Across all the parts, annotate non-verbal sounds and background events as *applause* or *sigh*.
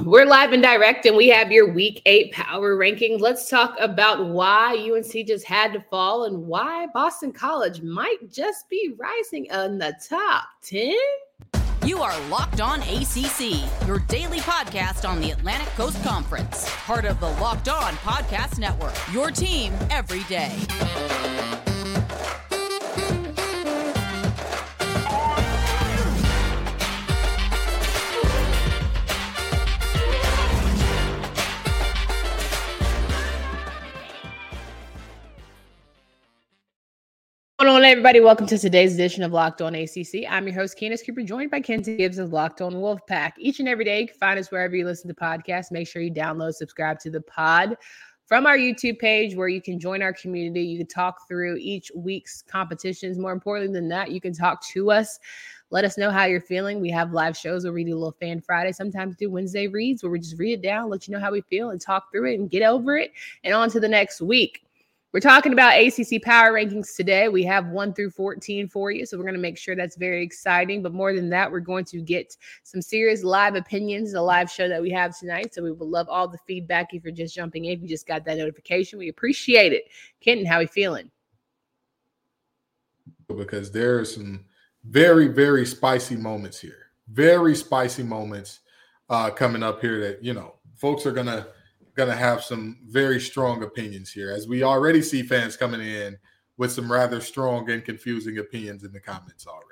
We're live and direct, and we have your week eight power rankings. Let's talk about why UNC just had to fall and why Boston College might just be rising in the top 10. You are Locked On ACC, your daily podcast on the Atlantic Coast Conference, part of the Locked On Podcast Network, your team every day. On, everybody? Welcome to today's edition of Locked On ACC. I'm your host, Candace Cooper, joined by Kenton Gibbs of Locked On Wolfpack. Each and every day, you can find us wherever you listen to podcasts. Make sure you download, subscribe to the pod from our YouTube page where you can join our community. You can talk through each week's competitions. More importantly than that, you can talk to us. Let us know how you're feeling. We have live shows where we do a little fan Friday, sometimes do Wednesday reads where we just read it down, let you know how we feel, and talk through it and get over it and on to the next week. We're talking about ACC power rankings today. We have 1 through 14 for you. So we're going to make sure that's very exciting. But more than that, we're going to get some serious live opinions, the live show that we have tonight. So we would love all the feedback if you're just jumping in. If you just got that notification, we appreciate it. Kenton, how are you feeling? Because there are some very, very spicy moments here. Very spicy moments uh, coming up here that, you know, folks are going to – going to have some very strong opinions here, as we already see fans coming in with some rather strong and confusing opinions in the comments already.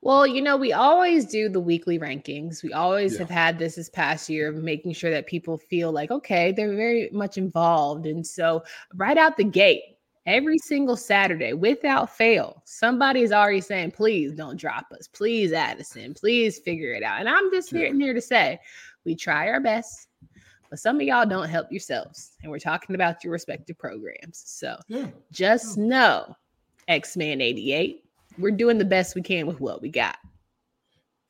Well, you know, we always do the weekly rankings. We always yeah. have had this this past year of making sure that people feel like, okay, they're very much involved. And so, right out the gate, every single Saturday, without fail, somebody is already saying, please don't drop us. Please, Addison, please figure it out. And I'm just here, here to say, we try our best but some of y'all don't help yourselves. And we're talking about your respective programs. So yeah. just know, X Man 88, we're doing the best we can with what we got.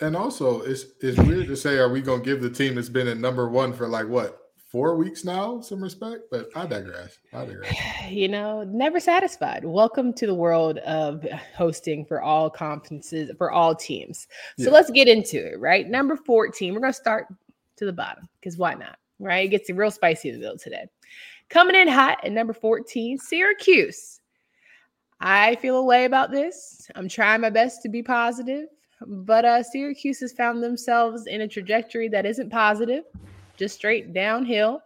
And also, it's it's weird to say, are we going to give the team that's been at number one for like what four weeks now some respect? But I digress. I *sighs* digress. You know, never satisfied. Welcome to the world of hosting for all conferences for all teams. So yeah. let's get into it. Right, number fourteen. We're going to start to the bottom because why not? Right? It gets real spicy the today. Coming in hot at number 14, Syracuse. I feel a way about this. I'm trying my best to be positive, but uh, Syracuse has found themselves in a trajectory that isn't positive, just straight downhill.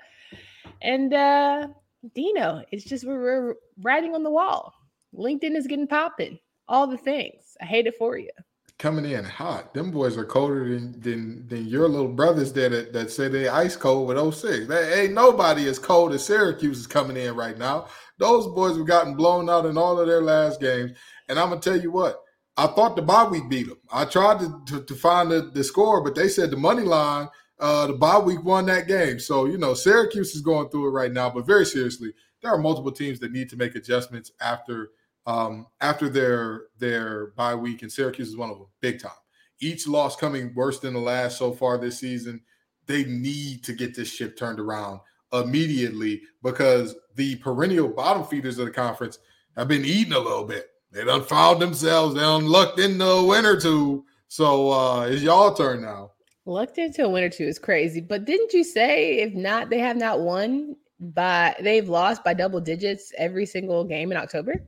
And uh, Dino, it's just we're, we're writing on the wall. LinkedIn is getting popping, all the things. I hate it for you coming in hot. Them boys are colder than than, than your little brothers that that say they ice cold with 06. They ain't nobody as cold as Syracuse is coming in right now. Those boys have gotten blown out in all of their last games. And I'm gonna tell you what, I thought the bye week beat them. I tried to, to, to find the, the score, but they said the money line, uh, the bye week won that game. So, you know, Syracuse is going through it right now, but very seriously, there are multiple teams that need to make adjustments after um, after their their bye week, and Syracuse is one of them, big time. Each loss coming worse than the last so far this season. They need to get this ship turned around immediately because the perennial bottom feeders of the conference have been eating a little bit. They done found themselves, they done lucked into a win or two. So uh it's y'all turn now. Lucked into a win or two is crazy. But didn't you say if not, they have not won by they've lost by double digits every single game in October?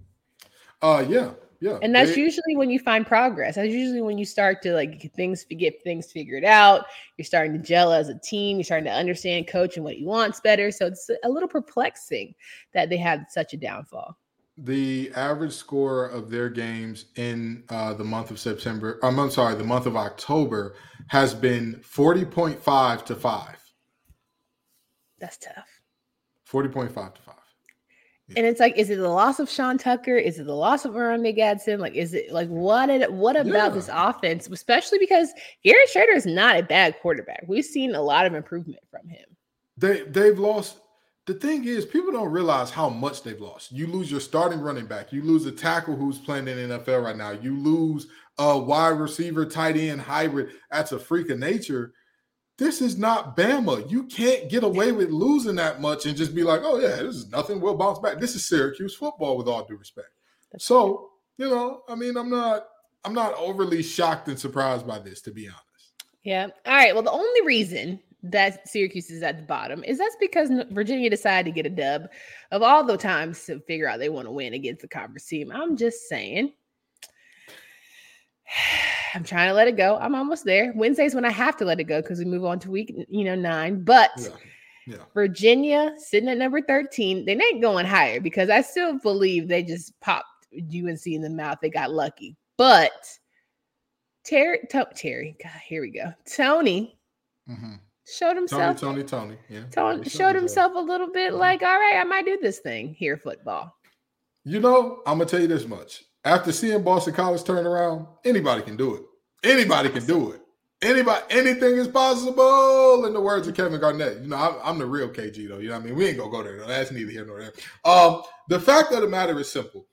Uh yeah, yeah. And that's they, usually when you find progress. That's usually when you start to like things get things figured out. You're starting to gel as a team. You're starting to understand coach and what he wants better. So it's a little perplexing that they had such a downfall. The average score of their games in uh, the month of September, um, I'm sorry, the month of October has been 40.5 to 5. That's tough. 40.5 to 5. And it's like, is it the loss of Sean Tucker? Is it the loss of Oronde Gadsden? Like, is it like what? Did, what about yeah. this offense? Especially because Garrett Shrader is not a bad quarterback. We've seen a lot of improvement from him. They they've lost. The thing is, people don't realize how much they've lost. You lose your starting running back. You lose a tackle who's playing in NFL right now. You lose a wide receiver, tight end hybrid. That's a freak of nature this is not Bama. You can't get away with losing that much and just be like, oh, yeah, this is nothing. We'll bounce back. This is Syracuse football with all due respect. So, you know, I mean, I'm not I'm not overly shocked and surprised by this, to be honest. Yeah. All right. Well, the only reason that Syracuse is at the bottom is that's because Virginia decided to get a dub of all the times to figure out they want to win against the conference team. I'm just saying. *sighs* *sighs* *sighs* I'm trying to let it go. I'm almost there. Wednesday's when I have to let it go because we move on to week, you know, nine. But yeah. Yeah. Virginia sitting at number 13, they ain't going higher because I still believe they just popped UNC in the mouth. They got lucky. But Terry, to, Terry, God, here we go. Tony mm-hmm. showed himself. Tony, Tony, Tony. Yeah. Tony showed, himself a little bit mm-hmm. like, all right, I might do this thing here, football. You know, I'm gonna tell you this much. After seeing Boston College turn around, anybody can do it. Anybody can do it. Anybody, anything is possible. In the words of Kevin Garnett, you know, I'm, I'm the real KG though. You know, what I mean, we ain't gonna go there. Though. That's neither here nor there. Um, the fact of the matter is simple.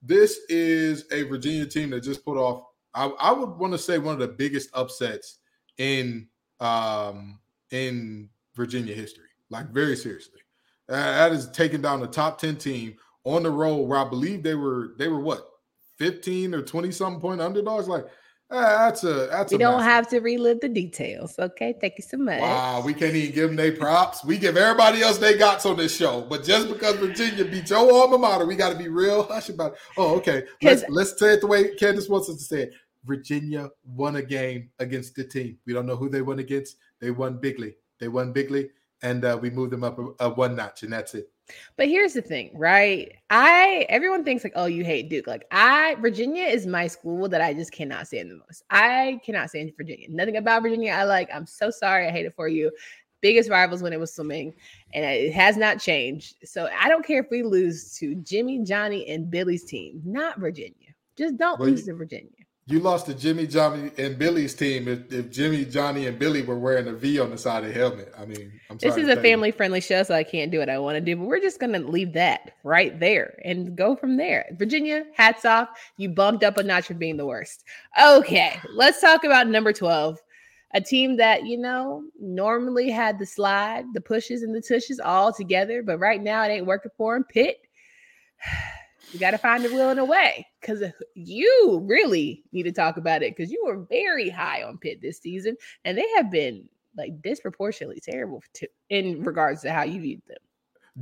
This is a Virginia team that just put off. I, I would want to say one of the biggest upsets in um in Virginia history. Like very seriously, that is taking down the top ten team on the road. Where I believe they were they were what 15 or 20 something point underdogs. Like uh, that's a that's. We a don't have to relive the details. Okay, thank you so much. Wow, we can't even give them their props. We give everybody else they got on this show, but just because Virginia beat your alma mater, we got to be real hush about. It. Oh, okay. Let's let's say it the way Candace wants us to say it. Virginia won a game against the team. We don't know who they won against. They won bigly. They won bigly, and uh, we moved them up a, a one notch, and that's it. But here's the thing, right? I everyone thinks like, oh, you hate Duke. Like I Virginia is my school that I just cannot stand the most. I cannot stand Virginia. Nothing about Virginia I like. I'm so sorry. I hate it for you. Biggest rivals when it was swimming, and it has not changed. So I don't care if we lose to Jimmy, Johnny, and Billy's team, not Virginia. Just don't well, lose to Virginia you lost to Jimmy, Johnny, and Billy's team if, if, Jimmy, Johnny, and Billy were wearing a V on the side of the helmet. I mean, this is a family friendly show, so I can't do what I want to do, but we're just going to leave that right there and go from there. Virginia, hats off. You bumped up a notch for being the worst. Okay, let's talk about number 12. A team that, you know, normally had the slide, the pushes, and the tushes all together, but right now it ain't working for them. Pitt. You got to find a will and a way because uh, you really need to talk about it because you were very high on Pitt this season, and they have been like disproportionately terrible to, in regards to how you viewed them.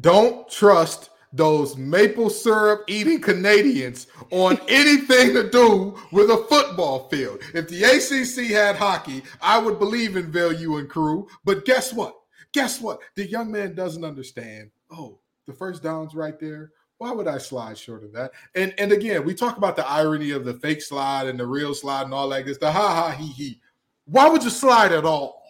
Don't trust those maple syrup eating Canadians on *laughs* anything to do with a football field. If the ACC had hockey, I would believe in Veilleux and crew. But guess what? Guess what? The young man doesn't understand. Oh, the first down's right there. Why would I slide short of that? And and again, we talk about the irony of the fake slide and the real slide and all that. It's the ha ha he he. Why would you slide at all?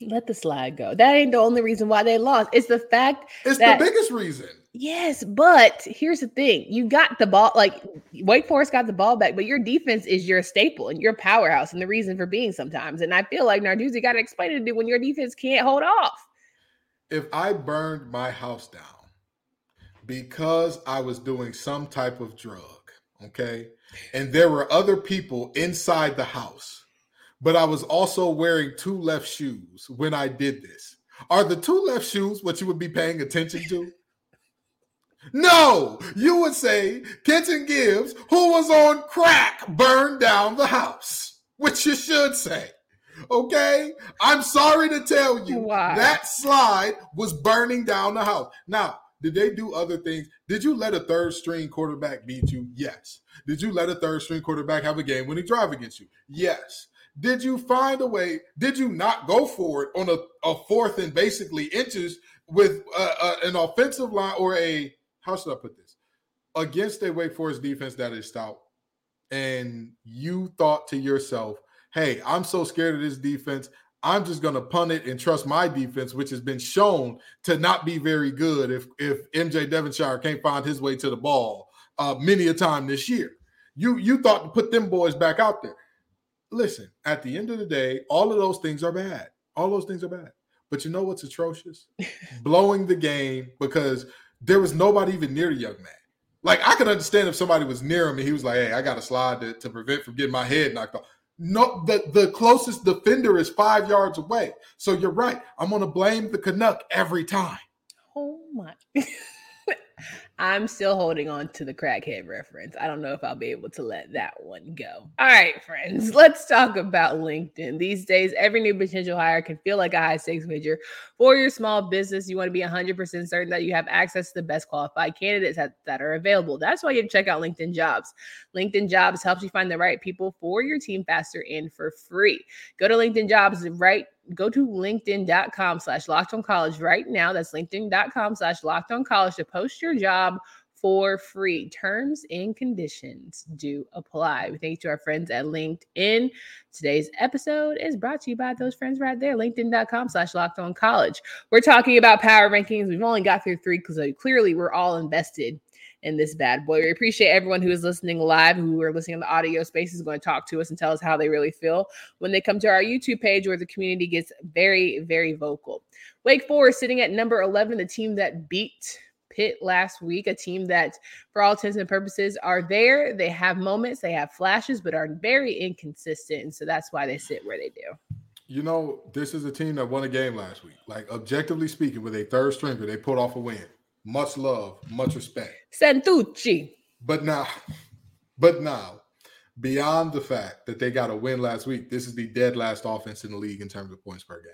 Let the slide go. That ain't the only reason why they lost. It's the fact. It's that, the biggest reason. Yes, but here's the thing: you got the ball. Like Wake Forest got the ball back, but your defense is your staple and your powerhouse and the reason for being sometimes. And I feel like Narduzzi got to explain it to you when your defense can't hold off. If I burned my house down because I was doing some type of drug, okay? And there were other people inside the house, but I was also wearing two left shoes when I did this. Are the two left shoes what you would be paying attention to? *laughs* No, you would say Kenton Gibbs, who was on crack, burned down the house, which you should say. Okay, I'm sorry to tell you Why? that slide was burning down the house. Now, did they do other things? Did you let a third string quarterback beat you? Yes. Did you let a third string quarterback have a game winning drive against you? Yes. Did you find a way? Did you not go for it on a, a fourth and basically inches with an offensive line or a, how should I put this? Against a Wake Forest defense that is stout. And you thought to yourself, hey, I'm so scared of this defense. I'm just going to punt it and trust my defense, which has been shown to not be very good. If if MJ Devonshire can't find his way to the ball uh, many a time this year, you you thought to put them boys back out there. Listen, at the end of the day, all of those things are bad. All those things are bad. But you know what's atrocious? *laughs* Blowing the game because there was nobody even near the young man. Like I could understand if somebody was near him and he was like, "Hey, I got to slide to, to prevent from getting my head knocked off." No, the, the closest defender is five yards away. So you're right. I'm to blame the Canuck every time. Oh my. *laughs* I'm still holding on to the crackhead reference. I don't know if I'll be able to let that one go. All right, friends, let's talk about LinkedIn. These days, every new potential hire can feel like a high stakes wager. For your small business, you want to be 100% certain that you have access to the best qualified candidates that, that are available. That's why you check out LinkedIn Jobs. LinkedIn Jobs helps you find the right people for your team faster and for free. Go to LinkedIn Jobs right go to linkedin.com slash locked on college right now. That's linkedin.com slash locked on college to post your job for free. Terms and conditions do apply. We thank you to our friends at LinkedIn. Today's episode is brought to you by those friends right there, linkedin.com slash locked on college. We're talking about power rankings. We've only got through three because clearly we're all invested in this bad boy. We appreciate everyone who is listening live, who are listening in the audio space, is going to talk to us and tell us how they really feel when they come to our YouTube page where the community gets very, very vocal. Wake Forest sitting at number 11, the team that beat Pitt last week, a team that, for all intents and purposes, are there. They have moments, they have flashes, but are very inconsistent. And so that's why they sit where they do. You know, this is a team that won a game last week. Like, objectively speaking, with a third stringer, they pulled off a win. Much love, much respect. Santucci. But now, but now, beyond the fact that they got a win last week, this is the dead last offense in the league in terms of points per game.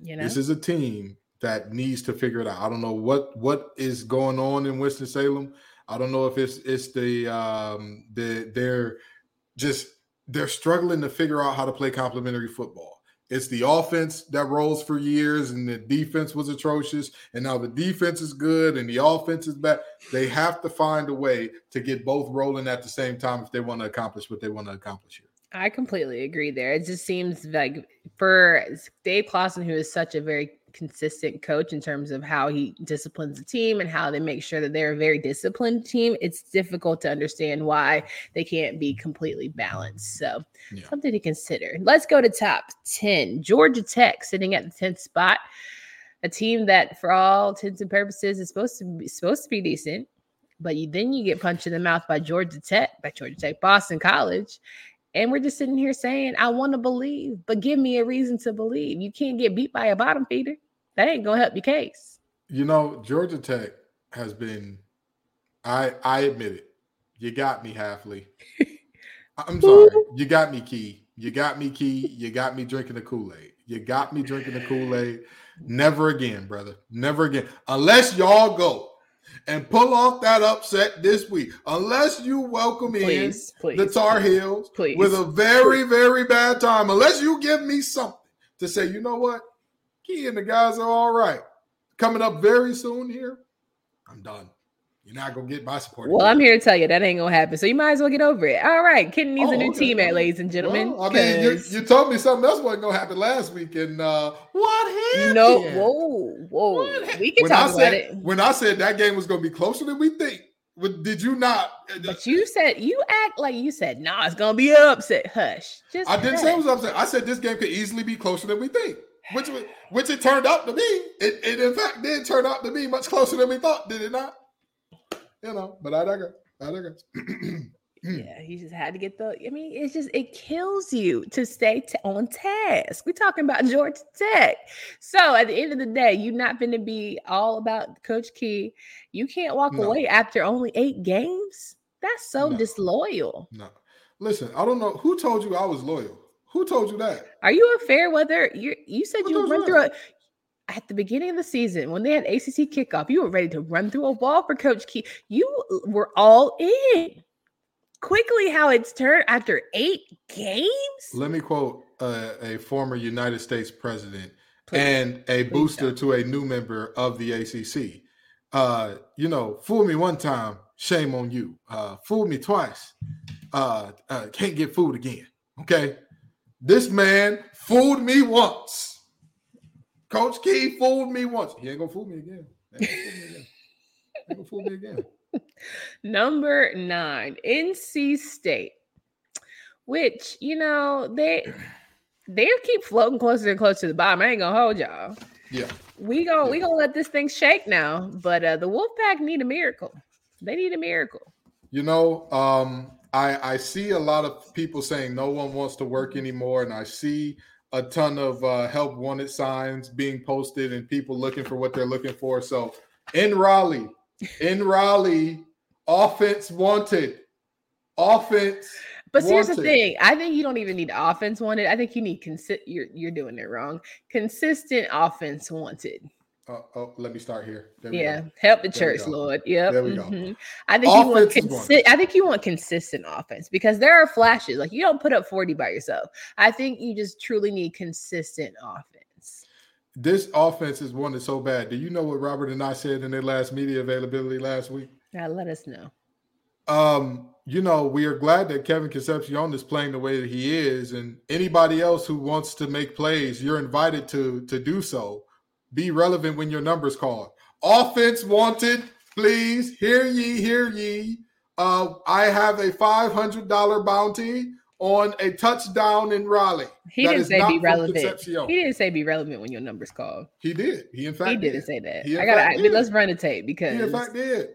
You know? This is a team that needs to figure it out. I don't know what what is going on in Winston Salem. I don't know if it's it's the um the they're just they're struggling to figure out how to play complementary football. It's the offense that rolls for years, and the defense was atrocious. And now the defense is good, and the offense is bad. They have to find a way to get both rolling at the same time if they want to accomplish what they want to accomplish here. I completely agree there. It just seems like for Dave Clawson, who is such a very consistent coach in terms of how he disciplines the team and how they make sure that they're a very disciplined team, it's difficult to understand why they can't be completely balanced. So, yeah. something to consider. Let's go to top 10. Georgia Tech sitting at the 10th spot. A team that, for all intents and purposes, is supposed to be supposed to be decent, but you, then you get punched in the mouth by Georgia Tech, by Georgia Tech, Boston College, and we're just sitting here saying, I want to believe, but give me a reason to believe. You can't get beat by a bottom feeder. That ain't gonna help your case. You know, Georgia Tech has been, I I admit it. You got me, Hafley. I'm sorry. *laughs* You got me, Key. You got me, Key. You got me drinking the Kool-Aid. You got me drinking the Kool-Aid. Never again, brother. Never again. Unless y'all go and pull off that upset this week. Unless you welcome please, in please, the Tar Heels please, with a very, very bad time. Unless you give me something to say, you know what? Key and the guys are all right. Coming up very soon here, I'm done. You're not gonna get my support. Well, I'm here to tell you that ain't gonna happen. So you might as well get over it. All right, Kenton needs oh, a new okay. teammate, ladies and gentlemen. Well, I mean, you, you, told me something else wasn't gonna happen last week, and uh, what happened? No, whoa, whoa. We can when talk I said, about it. When I said that game was gonna be closer than we think, did you not? Uh, but you said you act like you said, "Nah, it's gonna be an upset." Hush. Just I didn't say it was upset. I said this game could easily be closer than we think, which *sighs* which it turned out to be. It, it in fact did turn out to be much closer than we thought. Did it not? You know, but I digress. I digress. *clears throat* yeah, he just had to get the. I mean, it's just it kills you to stay t- on task. We're talking about Georgia Tech, so at the end of the day, you're not going to be all about Coach Key. You can't walk no. away after only eight games. That's so no. disloyal. No, listen, I don't know who told you I was loyal. Who told you that? Are you a fair weather? You you said who you run through a at the beginning of the season when they had ACC kickoff, you were ready to run through a wall for Coach Key. You were all in. Quickly, how it's turned after eight games. Let me quote uh, a former United States president please, and a booster don't. to a new member of the ACC. Uh, you know, fool me one time, shame on you. Uh, fool me twice, uh, uh, can't get fooled again. Okay, this man fooled me once Coach Key fooled me once. He ain't gonna fool me again. He ain't gonna fool me again. *laughs* Number nine, NC State, which you know they they keep floating closer and closer to the bottom. I ain't gonna hold y'all. Yeah, we gonna yeah. we gonna let this thing shake now. But uh, the Wolfpack need a miracle. They need a miracle. You know, um, I I see a lot of people saying no one wants to work anymore, and I see a ton of uh, help wanted signs being posted and people looking for what they're looking for. So in Raleigh, in Raleigh. Offense wanted. Offense. But here's the thing: I think you don't even need offense wanted. I think you need consi- You're you're doing it wrong. Consistent offense wanted. Oh, oh, let me start here. There Yeah, help the There church. Lord. Yep. There we go. mhm. I think you want consi- I think you want consistent offense because there are flashes. Like you don't put up 40 by yourself. I think you just truly need consistent offense. This offense is wanted so bad. Do you know what Robert Anae said in their last media availability last week? Now let us know. Um, you know, we are glad that Kevin Concepcion is playing the way that he is, and anybody else who wants to make plays, you're invited to to do so. Be relevant when your number's called. Offense wanted, please. Hear ye, hear ye. Uh, I have a five hundred dollar bounty on a touchdown in Raleigh. He That didn't say be relevant. Concepcion. He didn't say be relevant when your number's called. He did. He in fact He did. didn't say that. I gotta. I, let's run the tape because He in fact did.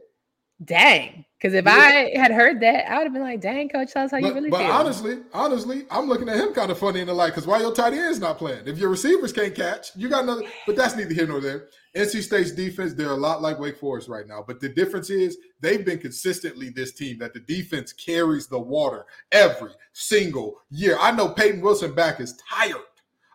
Dang. Because if Yeah. I had heard that, I would have been like, "Dang, coach, tell us how you But, really but feel." honestly, honestly, I'm looking at him kind of funny in the light because why your tight end's not playing? If your receivers can't catch, you got another. But that's neither here nor there. NC State's defense, they're a lot like Wake Forest right now. But the difference is they've been consistently this team that the defense carries the water every single year. I know Peyton Wilson back is tired.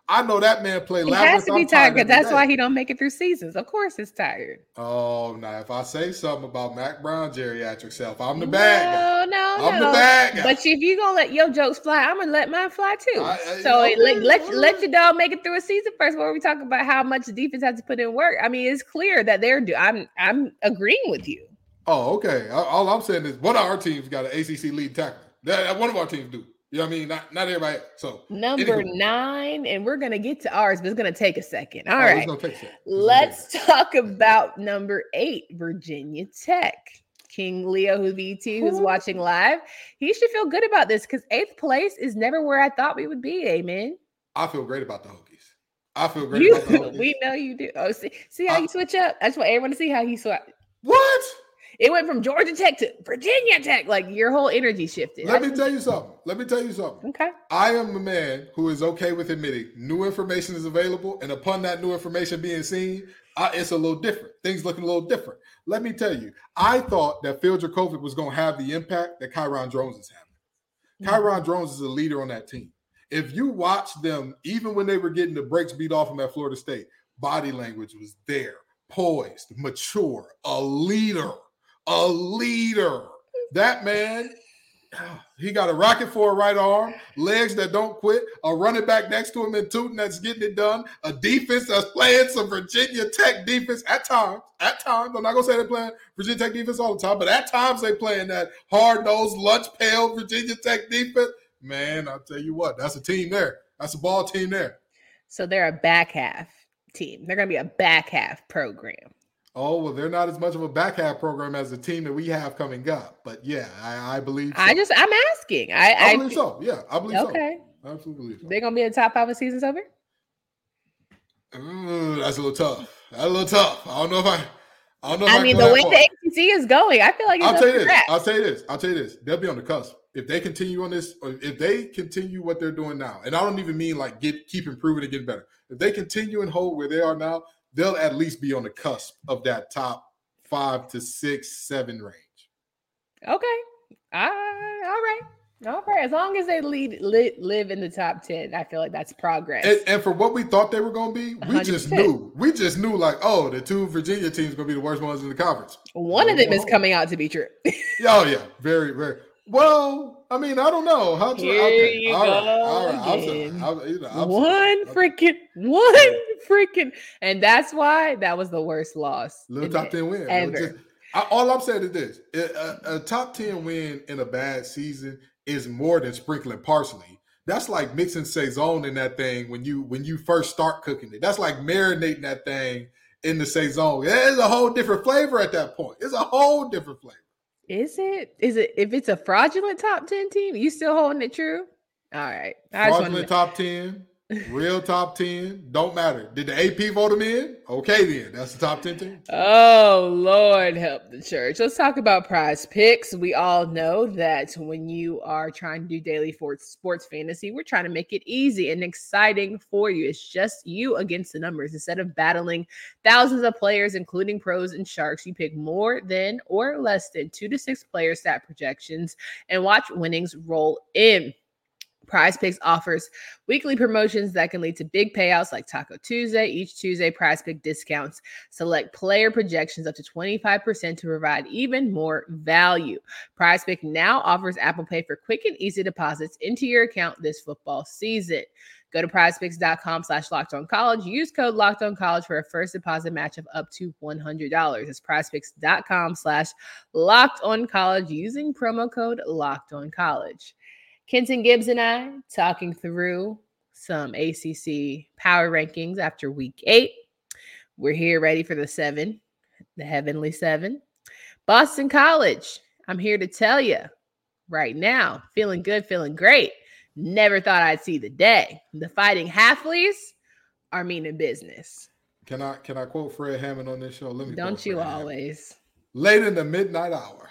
I know that man play. he has to be I'm tired because that's why he don't make it through seasons. Of course, it's tired. Oh, now if I say something about Mack Brown geriatric self, I'm the bad guy. No, no, I'm no. the bad guy. But if you gonna let your jokes fly, I'm gonna let mine fly too. I- I- so okay, let, let okay. let your dog make it through a season first. Before we talk about how much the defense has to put in work, I mean, it's clear that they're. Do- I'm I'm agreeing with you. Oh, okay. All- I'm saying is one of our teams got an ACC lead tackle. That one of our teams do. You know what I mean? Not not everybody. So Number Anywho. nine, and we're gonna get to ours, but it's gonna take a second. All oh, right, gonna take a second. It's let's take a talk about number eight, Virginia Tech. King Leo who VT, who's watching live, he should feel good about this because eighth place is never where I thought we would be. Amen. I feel great about the Hokies. I feel great You, about the *laughs* Hokies. we know you do. Oh, see, see how I- you switch up. I just want everyone to see how you switch. what? It went from Georgia Tech to Virginia Tech. Like your whole energy shifted. Let I me just- tell you something. Let me tell you something. Okay. I am a man who is okay with admitting new information is available, and upon that new information being seen, I, it's a little different. Things looking a little different. Let me tell you, I thought that Phil Jurkovec was going to have the impact that Kyron Drones is having. Mm-hmm. Kyron Drones is a leader on that team. If you watch them, even when they were getting the brakes beat off them at Florida State, body language was there, poised, mature, a leader, a leader. That man, he got a rocket for a right arm, legs that don't quit, a running back next to him in Tuten that's getting it done, a defense that's playing some Virginia Tech defense at times. At times, I'm not gonna say they're playing Virginia Tech defense all the time, but at times they playing that hard nosed lunch pail Virginia Tech defense. Man, I'll tell you what, that's a team there. That's a ball team there. So they're a back half team. They're gonna be a back half program. Oh well, they're not as much of a back half program as the team that we have coming up. But yeah, I, I believe. So. I just I'm asking. I I I, believe so. Yeah, I believe okay. so. I absolutely believe so. They're gonna be in the top five of season's over. Ooh, that's a little tough. That's a little tough. I don't know if I. I don't know. If I I mean, the way the ACC is going, I feel like it's I'll tell you this. I'll tell you this. I'll tell you this. They'll be on the cusp if they continue on this. Or if they continue what they're doing now, and I don't even mean like get keep improving and getting better. If they continue and hold where they are now, they'll at least be on the cusp of that top five to six, seven range. Okay. All right. All right. All right. As long as they lead, li- live in the top 10, I feel like that's progress. And, and for what we thought they were going to be, we just 100%. knew. We just knew, like, oh, the two Virginia teams going to be the worst ones in the conference. One of them is coming out to be true. *laughs* Oh yeah, very, very. Well, I mean, I don't know how to. Here okay, you all right, go all right. I'm I'm, you know, I'm one sorry. freaking, one freaking. And that's why that was the worst loss. little top ten win. Ever. just- I, all I'm saying is this: a, a- a top ten win in a bad season is more than sprinkling parsley. That's like mixing saison in that thing when you when you first start cooking it. That's like marinating that thing in the saison. It's a whole different flavor at that point. It's a whole different flavor. Is it? Is it? If it's a fraudulent top 10 team, you still holding it true? All right. I Fraudulent to- top ten. Real top 10. Don't matter. Did the AP vote him in? Okay, then. That's the top 10 team. Oh, Lord, help the church. Let's talk about prize picks. We all know that when you are trying to do daily sports fantasy, we're trying to make it easy and exciting for you. It's just you against the numbers. Instead of battling thousands of players, including pros and sharks, you pick more than or less than two to six player stat projections and watch winnings roll in. Prize Picks offers weekly promotions that can lead to big payouts like Taco Tuesday. Each Tuesday, Prize Pick discounts select player projections up to 25% to provide even more value. Prize Pick now offers Apple Pay for quick and easy deposits into your account this football season. Go to prizepicks.com slash locked on college. Use code locked on college for a first deposit match of up to $100. It's prizepicks.com slash locked on college using promo code locked on college. Kenton Gibbs and I talking through some ACC power rankings after week eight. We're here ready for the seven, the heavenly seven. Boston College, I'm here to tell you right now, feeling good, feeling great. Never thought I'd see the day. The fighting Hafleys are meaning business. Can I can I quote Fred Hammond on this show? Let me don't you always. Late in the midnight hour.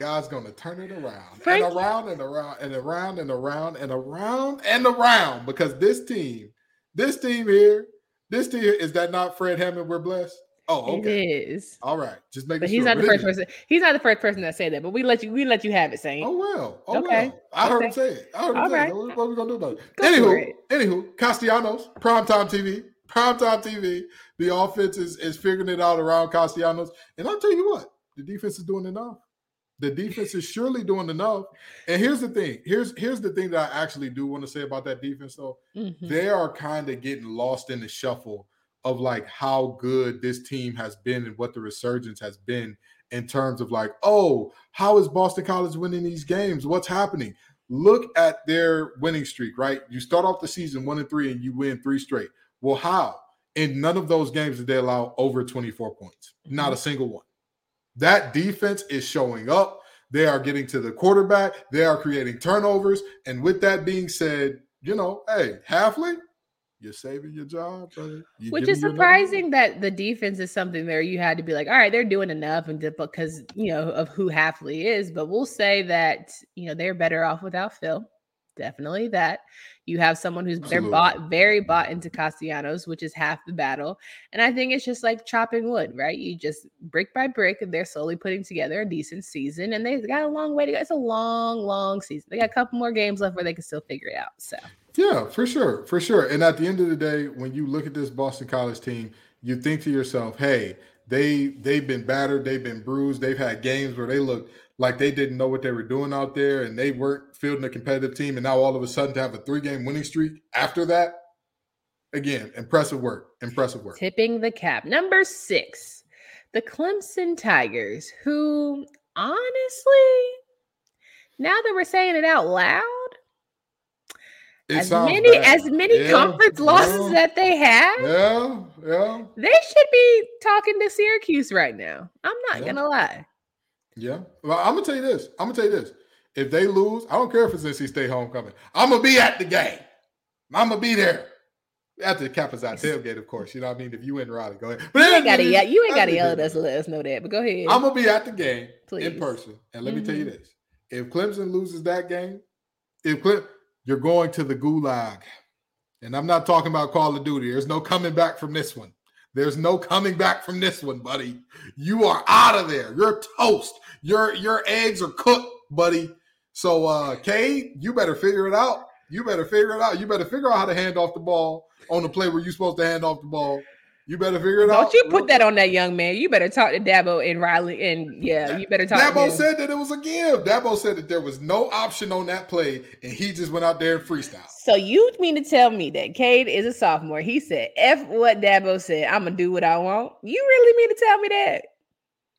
God's going to turn it around Frank. and around and around and around and around and around and around because this team, this team here, this team is that not Fred Hammond? We're blessed. Oh, okay. It is. All right. Just make. But he's sure. not the first person. He's not the first person that said that. But we let you. We let you have it, Saint. Oh well. Oh okay. well. I heard okay. him say it. I heard him All say right. it. What, what are we gonna do about it? Go anywho, it. anywho, Castellanos, primetime TV, primetime TV. The offense is is figuring it out around Castellanos, and I'll tell you what, the defense is doing enough. The defense is surely doing enough. And here's the thing. Here's here's the thing that I actually do want to say about that defense, though. Mm-hmm. They are kind of getting lost in the shuffle of like how good this team has been and what the resurgence has been in terms of like, oh, how is Boston College winning these games? What's happening? Look at their winning streak, right? You start off the season one and three and you win three straight. Well, how? In none of those games did they allow over 24 points. Not a mm-hmm. single one. That defense is showing up. They are getting to the quarterback. They are creating turnovers. And with that being said, you know, hey, Hafley, you're saving your job, brother. You're Which is surprising that the defense is something there you had to be like, all right, they're doing enough, and because you know of who Hafley is. But we'll say that you know they're better off without Phil. Definitely that. You have someone who's they're bought very bought into Castellanos, which is half the battle. And I think it's just like chopping wood, right? You just brick by brick, and they're slowly putting together a decent season. And they've got a long way to go. It's a long, long season. They got a couple more games left where they can still figure it out. So yeah, for sure, for sure. And at the end of the day, when you look at this Boston College team, you think to yourself, hey, they they've been battered, they've been bruised, they've had games where they look like they didn't know what they were doing out there and they weren't fielding a competitive team. And now all of a sudden to have a three game winning streak after that, again, impressive work. Impressive work. Tipping the cap. Number six, the Clemson Tigers, who honestly, now that we're saying it out loud, it as many bad. as many yeah, conference losses that they have, yeah, yeah, they should be talking to Syracuse right now. I'm not yeah. gonna lie. Yeah. Well, I'm gonna tell you this. I'm gonna tell you this. If they lose, I don't care if it's NC State homecoming. I'm gonna be at the game. I'm gonna be there. After the Kappa's out tailgate, of course. You know what I mean? If you in Raleigh, go ahead. But you ain't gotta yell. You ain't gotta yell at us to let us know that. But go ahead. I'm gonna be at the game Please. in person. And let mm-hmm. me tell you mm-hmm. this: if Clemson loses that game, if Clemson, you're going to the gulag. And I'm not talking about Call of Duty. There's no coming back from this one. There's no coming back from this one, buddy. You are out of there. You're toast. Your your eggs are cooked, buddy. So uh Cade, you better figure it out. You better figure it out. You better figure out how to hand off the ball on the play where you're supposed to hand off the ball. You better figure it Don't out. Don't you put that on that young man. You better talk to Dabo and Riley. And yeah, you better talk Dabo said that it was a give. Dabo said that there was no option on that play, and he just went out there and freestyle. So you mean to tell me that Cade is a sophomore? He said, F what Dabo said, I'm gonna do what I want. You really mean to tell me that?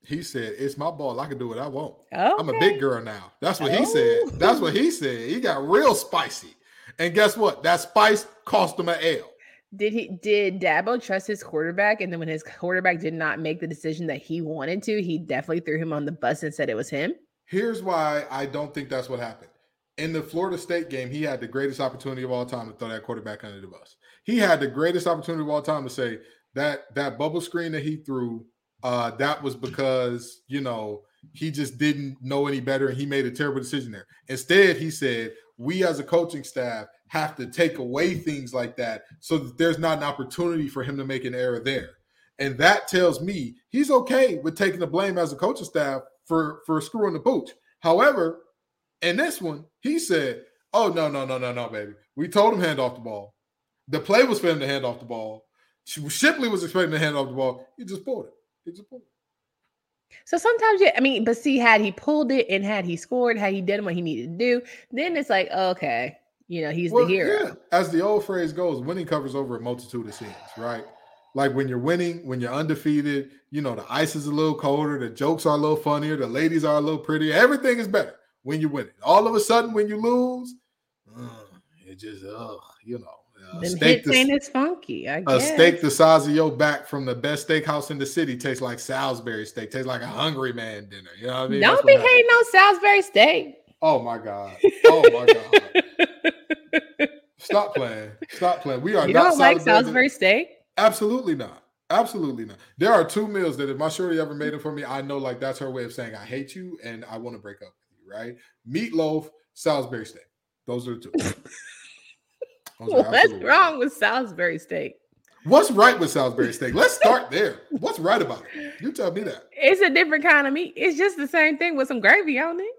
He said, It's my ball. I can do what I want. Okay. I'm a big girl now. That's what oh. he said. That's what he said. He got real spicy. And guess what? That spice cost him an L. Did he did Dabo trust his quarterback? And then when his quarterback did not make the decision that he wanted to, he definitely threw him on the bus and said it was him. Here's why I don't think that's what happened. in the Florida State game, he had the greatest opportunity of all time to throw that quarterback under the bus. He had the greatest opportunity of all time to say that that bubble screen that he threw, uh, that was because you know he just didn't know any better and he made a terrible decision there. Instead, he said, "We as a coaching staff have to take away things like that so that there's not an opportunity for him to make an error there." And that tells me he's okay with taking the blame as a coaching staff for for screwing the pooch. However, in this one, he said, "Oh no, no, no, no, no, baby. We told him hand off the ball. The play was for him to hand off the ball. Shipley was expecting to hand off the ball. He just pulled it. He just pulled it." So sometimes, yeah, I mean, but see, had he pulled it and had he scored, had he done what he needed to do, then it's like, okay, you know, he's well, the hero. Yeah. As the old phrase goes, winning covers over a multitude of sins, right? Like when you're winning, when you're undefeated, you know, the ice is a little colder, the jokes are a little funnier, the ladies are a little prettier, everything is better when you win it. All of a sudden, when you lose, uh, it just, uh, you know. Uh, steak the, ain't as funky. I guess. A steak the size of your back from the best steakhouse in the city tastes like Salisbury steak. Tastes like a hungry man dinner. You know what I mean? Don't be hating on Salisbury steak. Oh my god! Oh my god! Stop *laughs* playing! Stop playing. We are you not. don't like Salisbury steak? Absolutely not. Absolutely not. There are two meals that if my shorty ever made it for me, I know like that's her way of saying I hate you and I want to break up with you, right? Meatloaf, Salisbury steak. Those are the two. *laughs* What's wrong with Salisbury steak? What's right with Salisbury steak? Let's start there. What's right about it? You tell me that. It's a different kind of meat. It's just the same thing with some gravy on it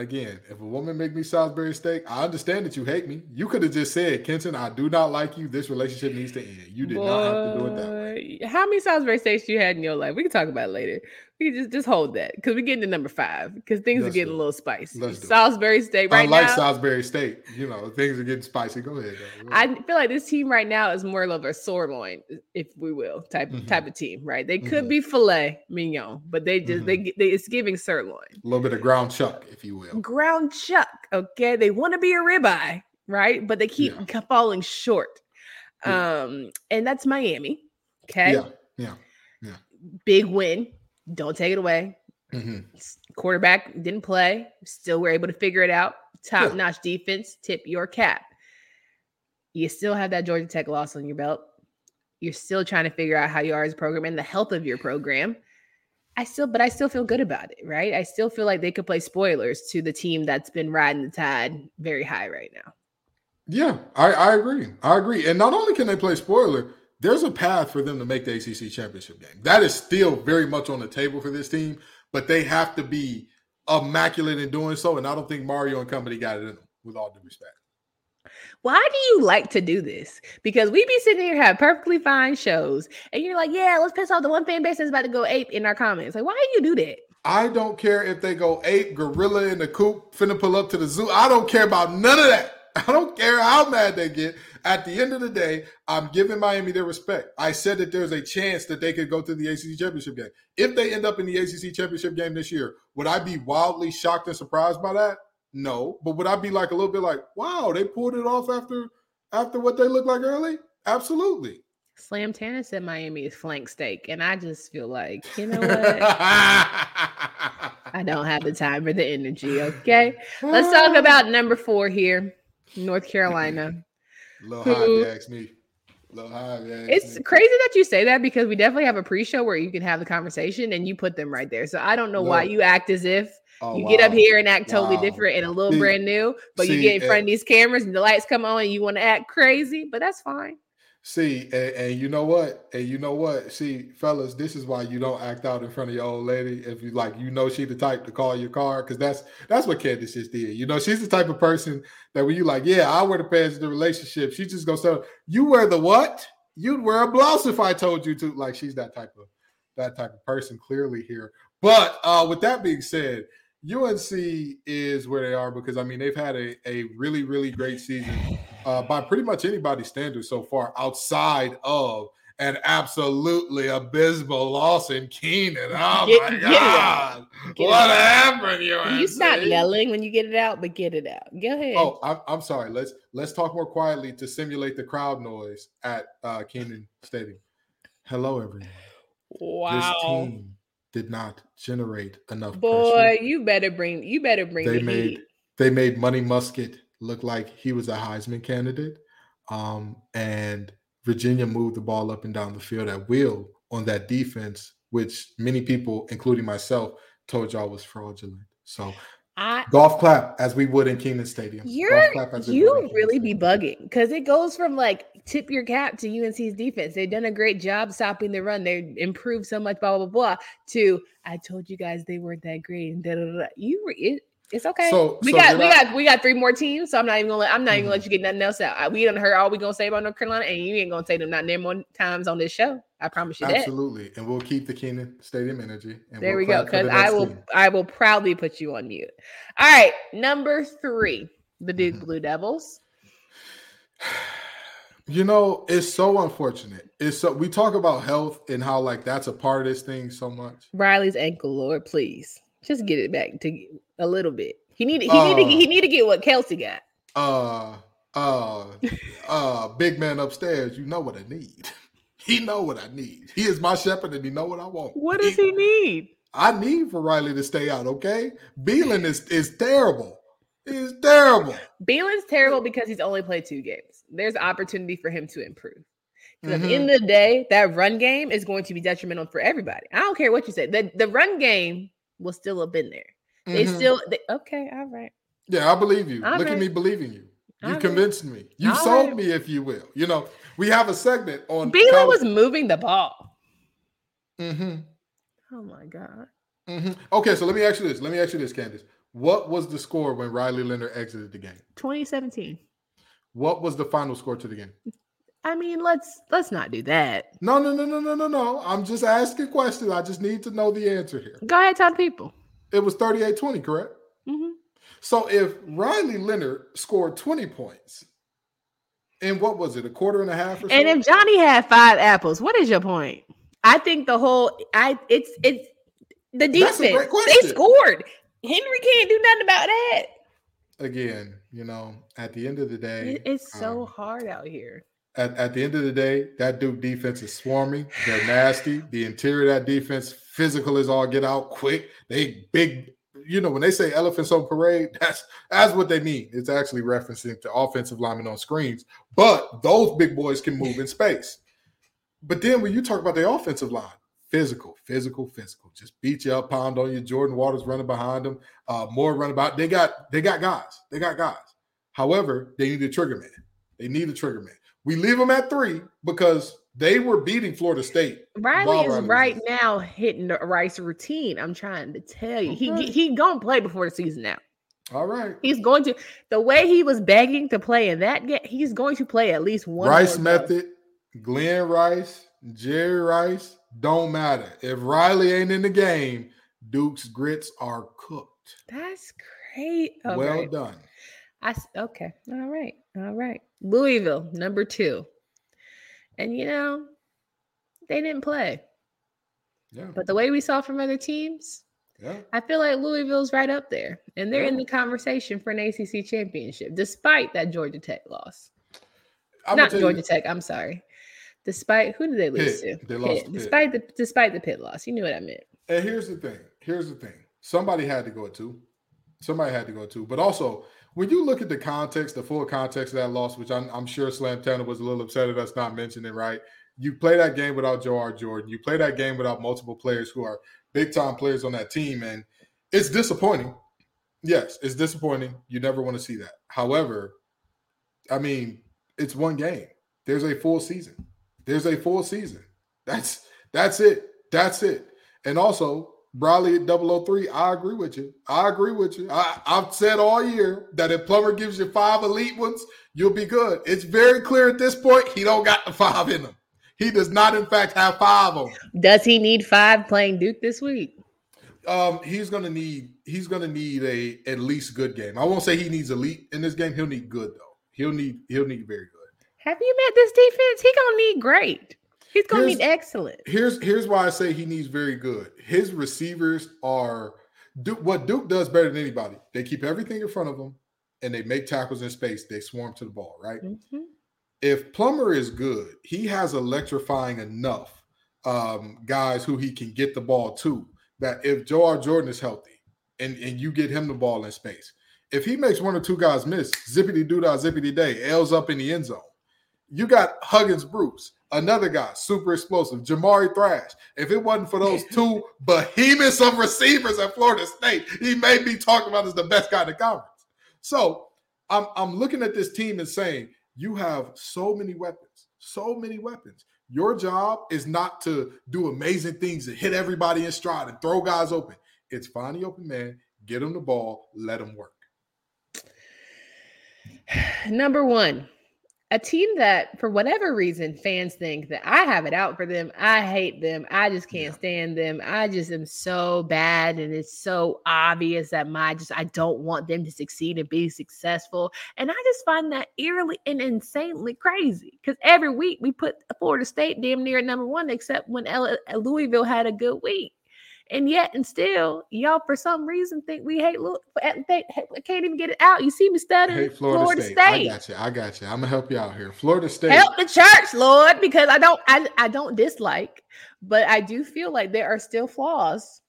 again, if a woman make me Salisbury steak, I understand that you hate me. You could have just said, Kenton, I do not like you. This relationship needs to end. You did Boy, not have to do it that way. How many Salisbury steaks you had in your life? We can talk about it later. We just just hold that because we're getting to number five because things Let's are getting a little spicy. Salisbury steak right I like now. Salisbury steak. You know, things are getting spicy. Go ahead. I feel like this team right now is more of a sirloin, if we will, type mm-hmm. type of team. Right? They could mm-hmm. be filet mignon, but they just mm-hmm. they, they it's giving sirloin. A little bit of ground chuck, if you will. Ground chuck. Okay, they want to be a ribeye, right? But they keep yeah. falling short. Yeah. Um, and that's Miami. Okay. Yeah. Yeah. Yeah. Big win don't take it away. Mm-hmm. Quarterback didn't play, still were able to figure it out. Top notch yeah. defense, tip your cap. You still have that Georgia Tech loss on your belt. You're still trying to figure out how you are as a program and the health of your program. I still, but I still feel good about it, right? I still feel like they could play spoilers to the team that's been riding the tide very high right now. Yeah, I, I agree. I agree. And not only can they play spoiler, there's a path for them to make the ACC championship game. That is still very much on the table for this team, but they have to be immaculate in doing so. And I don't think Mario and company got it in them, with all due respect. Why do you like to do this? Because we be sitting here have perfectly fine shows, and you're like, "Yeah, let's piss off the one fan base that's about to go ape in our comments." Like, why do you do that? I don't care if they go ape, gorilla in the coop, finna pull up to the zoo. I don't care about none of that. *laughs* I don't care how mad they get. At the end of the day, I'm giving Miami their respect. I said that there's a chance that they could go to the ACC championship game. If they end up in the ACC championship game this year, would I be wildly shocked and surprised by that? No. But would I be like a little bit like, wow, they pulled it off after after what they looked like early? Absolutely. Slam Tanner said Miami is flank steak, and I just feel like you know what. *laughs* I don't have the time or the energy. Okay, let's talk about number four here. North Carolina. Little high, if you ask me. Little high, it's me. crazy that you say that because we definitely have a pre-show where you can have the conversation and you put them right there. So I don't know why you act as if oh, you wow. get up here and act totally wow. different and a little see, brand new, but see, you get in eh front of these cameras and the lights come on and you want to act crazy, but that's fine. See, and, and, you know what? And you know what? See, fellas, this is why you don't act out in front of your old lady if you like, you know, she the type to call your car because that's that's what Candace just did. You know, she's the type of person that when you like, yeah, I wear the pants in the relationship, she just goes, so you wear the what? You'd wear a blouse if I told you to. Like, she's that type of that type of person clearly here. But uh, with that being said, UNC is where they are because I mean they've had a, a really really great season uh, by pretty much anybody's standards so far, outside of an absolutely abysmal loss in Kenan. Oh get, my God! what happened? UNC? You stop yelling when you get it out, but get it out. Go ahead. Oh, I'm, I'm sorry. Let's let's talk more quietly to simulate the crowd noise at uh, Kenan Stadium. Hello, everyone. Wow. This team did not generate enough. Boy, pressure. you better bring you better bring they the made heat. they made Money Muskett look like he was a Heisman candidate. Um, and Virginia moved the ball up and down the field at will on that defense, which many people, including myself, told y'all was fraudulent. So I golf clap as we would in Kenan Stadium. you're Golf clap as we would in you really be bugging because it goes from like tip your cap to UNC's defense. They've done a great job stopping the run. They improved so much, blah blah blah. To I told you guys they weren't that great. And da, da, da, da. You were it, it's okay. So- we so got we I- got we got three more teams. So I'm not even gonna let I'm not even gonna let Mhm. you get nothing else out. We done heard all we gonna say about North Carolina, and you ain't gonna say them not name more times on this show. I promise you that. Absolutely. And we'll keep the Kenan Stadium energy. And There we'll we go. clap for the Because I will team. I will proudly put you on mute. All right, number three, the Duke Mhm. Blue Devils. *sighs* You know, it's so unfortunate. It's so we talk about health and how like that's a part of this thing so much. Riley's ankle, Lord, please just get it back to a little bit. He need he need to Uh. he need to get what Kelsey got. Uh uh uh big man upstairs, you know what I need. *laughs* He know what I need. He is my shepherd and he know what I want. What does he need? I need for Riley to stay out, okay? Belin is is terrible. Is terrible. Belin's terrible because he's only played two games. There's opportunity for him to improve. Because at the end of the day, that run game is going to be detrimental for everybody. I don't care what you say. The the run game will still have been there. They Mhm. still they, okay, all right. Yeah, I believe you. All Look at me believing you. You All right. convinced me. You All sold right. me, if you will. You know, we have a segment on college- was moving the ball. Mm-hmm. Oh my god. mhm. Okay, so let me ask you this. Let me ask you this, Candace. What was the score when Riley Leonard exited the game? 2017. What was the final score to the game? I mean, let's let's not do that. No, no, no, no, no, no, no. I'm just asking questions. I just need to know the answer here. Go ahead, tell the people. It was 38 20, correct? hmm So if Riley Leonard scored 20 points, and what was it, a quarter and a half so? And if Johnny had five apples, what is your point? I think the whole I it's it's the defense. They scored. Henry can't do nothing about that. Again, you know, at the end of the day, it's so um, hard out here. At, at the end of the day, that Duke defense is swarming. They're nasty. The interior of that defense, physical is all get out, quick. They big, you know, when they say elephants on parade, *laughs* that's that's what they mean. It's actually referencing to offensive linemen on screens. But those big boys can move in space. But then when you talk about the offensive line, physical, physical, physical, just beat you up, pound on you. Jordan Waters running behind them, uh, more running about. They got they got guys. They got guys. However, they need a trigger man. They need a trigger man. We leave them at three because they were beating Florida State. Riley is right now hitting the Rice routine. I'm trying to tell you. He Okay. He he gonna play before the season now. All right. He's going to the way he was begging to play in that game. He's going to play at least one Rice more game. method, Glen Rice, Jerry Rice, don't matter. If Riley ain't in the game, Duke's grits are cooked. That's great. All well right. done. I okay. All right. All right. Louisville, number two. And you know, they didn't play. Yeah. But the way we saw from other teams, Yeah. I feel like Louisville's right up there. And they're in the conversation for an ACC championship, despite that Georgia Tech loss. I'm Not Georgia you, Tech, I'm sorry. Despite who did they lose Pitt. to? They lost Pitt. to Pitt. Despite the despite the pit loss. You knew what I meant. And here's the thing. Here's the thing. Somebody had to go to. Somebody had to go to. But also, when you look at the context, the full context of that loss, which I'm, I'm sure Slam Tanner was a little upset at us not mentioning, right? You play that game without Jawhar Jordan. You play that game without multiple players who are big time players on that team, and it's disappointing. Yes, it's disappointing. You never want to see that. However, I mean, it's one game. There's a full season. There's a full season. That's that's it. That's it. And also, Bradley at 003, I agree with you. I agree with you. I, I've said all year that if Plummer gives you five elite ones, you'll be good. It's very clear at this point he don't got the five in him. He does not, in fact, have five of them. Does he need five playing Duke this week? Um, he's gonna need he's gonna need a at least good game. I won't say he needs elite in this game. He'll need good though. He'll need he'll need very good. Have you met this defense? He gonna need great. He's gonna Here's- need excellent. Here's here's why I say he needs very good. His receivers are Duke, what Duke does better than anybody. They keep everything in front of them and they make tackles in space. They swarm to the ball, right? Mhm. If Plummer is good, he has electrifying enough um, guys who he can get the ball to. That if Jawhar Jordan is healthy and, and you get him the ball in space, If he makes one or two guys miss, zippity doo dah, zippity day, L's up in the end zone. You got Huggins Bruce, another guy, super explosive, Jamari Thrash. If it wasn't for those two *laughs* behemoths of receivers at Florida State, he may be talking about as the best guy in the conference. So I'm, I'm looking at this team and saying, you have so many weapons, so many weapons. Your job is not to do amazing things and hit everybody in stride and throw guys open. It's find the open man, get him the ball, let him work. *sighs* Number one, a team that for whatever reason fans think that I have it out for them. I hate them. I just can't yeah. stand them. I just am so bad and it's so obvious that my just I don't want them to succeed and be successful. And I just find that eerily and insanely crazy cuz every week we put Florida State damn near number 1 except when Louisville had a good week. And yet, and still, y'all for some reason think we hate. Look, they can't even get it out. You see me studying Florida, Florida State. State. I got you. I got you. I'm gonna help you out here. Florida State. Help the church, Lord, because I don't. I, I don't dislike, but I do feel like there are still flaws.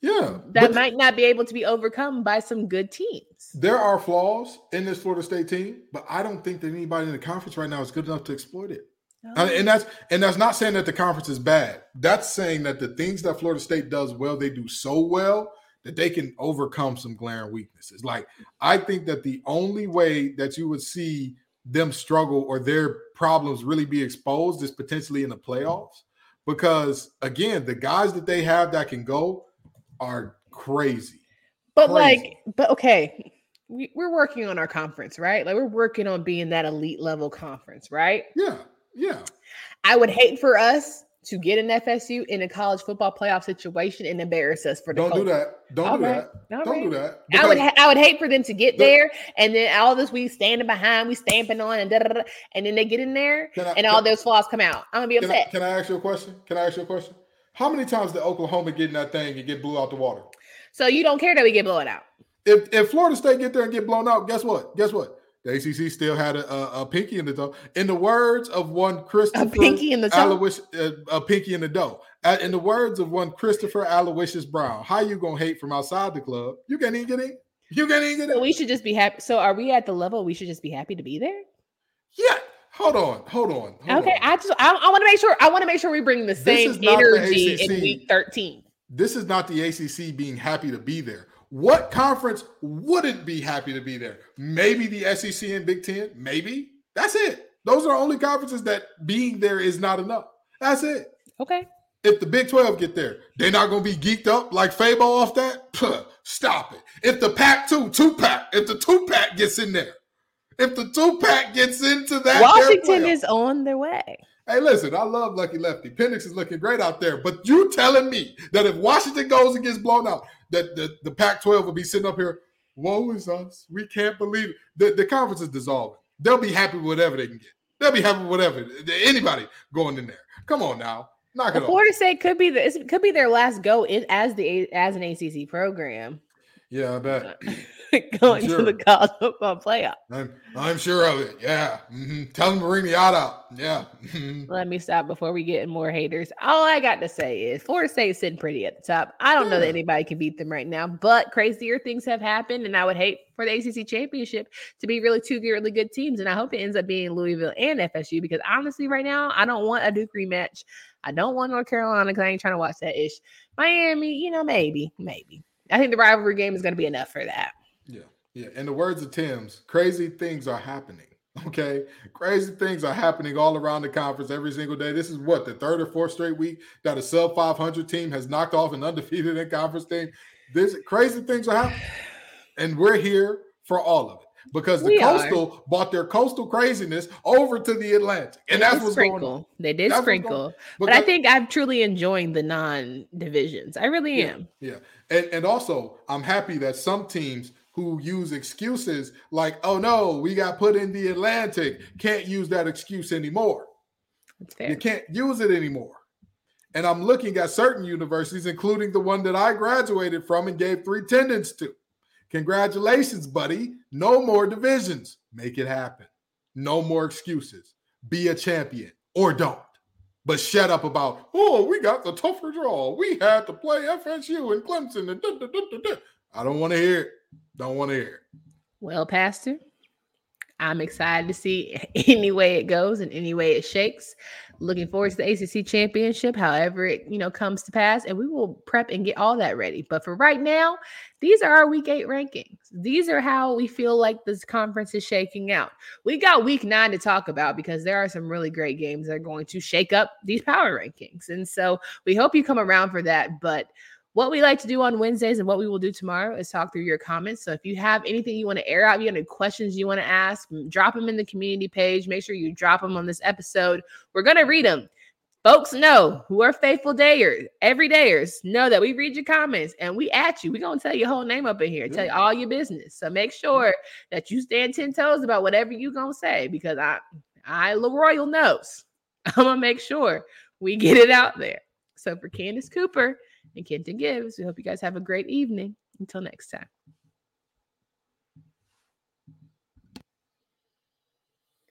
Yeah, that might not be able to be overcome by some good teams. There are flaws in this Florida State team, but I don't think that anybody in the conference right now is good enough to exploit it. Oh. And that's oh. and that's not saying that the conference is bad. That's saying that the things that Florida State does well, they do so well that they can overcome some glaring weaknesses. Like I think that the only way that you would see them struggle or their problems really be exposed is potentially in the playoffs. Because again, the guys that they have that can go are crazy. But crazy. like, but okay, we, we're working on our conference, right? Like we're working on being that elite level conference, right? Yeah. Yeah. I would hate for us to get an FSU in a college football playoff situation and embarrass us for the don't do that. Don't all do right. that. All don't right. do that. I would ha- I would hate for them to get the, there and then all this we standing behind, we stamping on and da, da, da, and then they get in there I, and all those flaws come out. I'm gonna be upset. Can I, can I ask you a question? Can I ask you a question? How many times did Oklahoma get in that thing and get blew out the water? So you don't care that we get blown out. If if Florida State get there and get blown out, guess what? Guess what? The ACC still had a, a, a, pinky in the dough. In the words of one Christopher, a pinky in the. Alois, uh, a pinky in the dough. in the words of one Christopher Aloysius Brown, how you gonna hate from outside the club? You can't even get in. You can't even get in. So we should just be happy. So are we at the level we should just be happy to be there? Yeah. Hold on. Hold on. Hold okay. On. I just I, I want to make sure I want to make sure we bring the same energy the in week 13. This is not the ACC being happy to be there. What conference wouldn't be happy to be there? Maybe the SEC and Big Ten. Maybe that's it. Those are only conferences that being there is not enough. That's it. Okay. If the Big 12 get there, they're not going to be geeked up like Fabo off that. Puh, stop it. If the Pac 2, two pack, if the two pack gets in there, if the two pack gets into that, Washington is on their way. Hey, listen, I love Lucky Lefty. Penix is looking great out there. But you telling me that if Washington goes and gets blown out, that the, the Pac-12 will be sitting up here, woe is us. We can't believe it. The, the conference is dissolving. They'll be happy with whatever they can get. They'll be happy with whatever. Anybody going in there. Come on now. Knock it Florida State could be the, it could be their last go in, as the as an ACC program. Yeah, I bet. Uh, *laughs* going sure. to the college football playoff. I'm, I'm sure of it. Yeah. Mm-hmm. Tell them to bring the yacht out. Yeah. Mm-hmm. Let me stop before we get more haters. All I got to say is Florida State is sitting pretty at the top. I don't yeah. know that anybody can beat them right now, but crazier things have happened. And I would hate for the ACC championship to be really two really good teams. And I hope it ends up being Louisville and FSU because honestly, right now, I don't want a Duke rematch. I don't want North Carolina because I ain't trying to watch that ish. Miami, you know, maybe, maybe. I think the rivalry game is going to be enough for that. Yeah. In the words of Tim's, crazy things are happening. *laughs* Okay. Crazy things are happening all around the conference every single day. This is what the third or fourth straight week that a sub 500 team has knocked off an *laughs* undefeated in conference team. This crazy things are happening. And we're here for all of it because the we coastal are. bought their coastal craziness over to the Atlantic, and that's what's sprinkle. going on. They did that's sprinkle, but I think I'm truly enjoying the non divisions. I really yeah, am. Yeah, and and also I'm happy that some teams who use excuses like, "Oh no, we got put in the Atlantic," can't use that excuse anymore. You can't use it anymore. And I'm looking at certain universities, including the one that I graduated from and gave three attendance to. Congratulations, buddy. No more divisions. Make it happen. No more excuses. Be a champion or don't. But shut up about, oh, we got the tougher draw. We had to play FSU and Clemson. And da, da, da, I don't want to hear it. Don't want to hear it. Well, Pastor, I'm excited to see *laughs* any way it goes and any way it shakes. Looking forward to the ACC championship, however it you know comes to pass, and we will prep and get all that ready. But for right now, these are our week eight rankings. These are how we feel like this conference is shaking out. We got week nine to talk about because there are some really great games that are going to shake up these power rankings, and so we hope you come around for that. But what we like to do on Wednesdays and what we will do tomorrow is talk through your comments. So if you have anything you want to air out, you have any questions you want to ask, drop them in the community page. Make sure you drop them on this episode. We're going to read them. Folks know who are faithful dayers, every dayers know that we read your comments and we at you. We're gonna tell your whole name up in here, tell you all your business. So make sure that you stand 10 toes about whatever you gonna say because I I LaRoyal knows. *laughs* I'm gonna make sure we get it out there. So for Candace Cooper, and Kenton Gibbs. We hope you guys have a great evening. Until next time.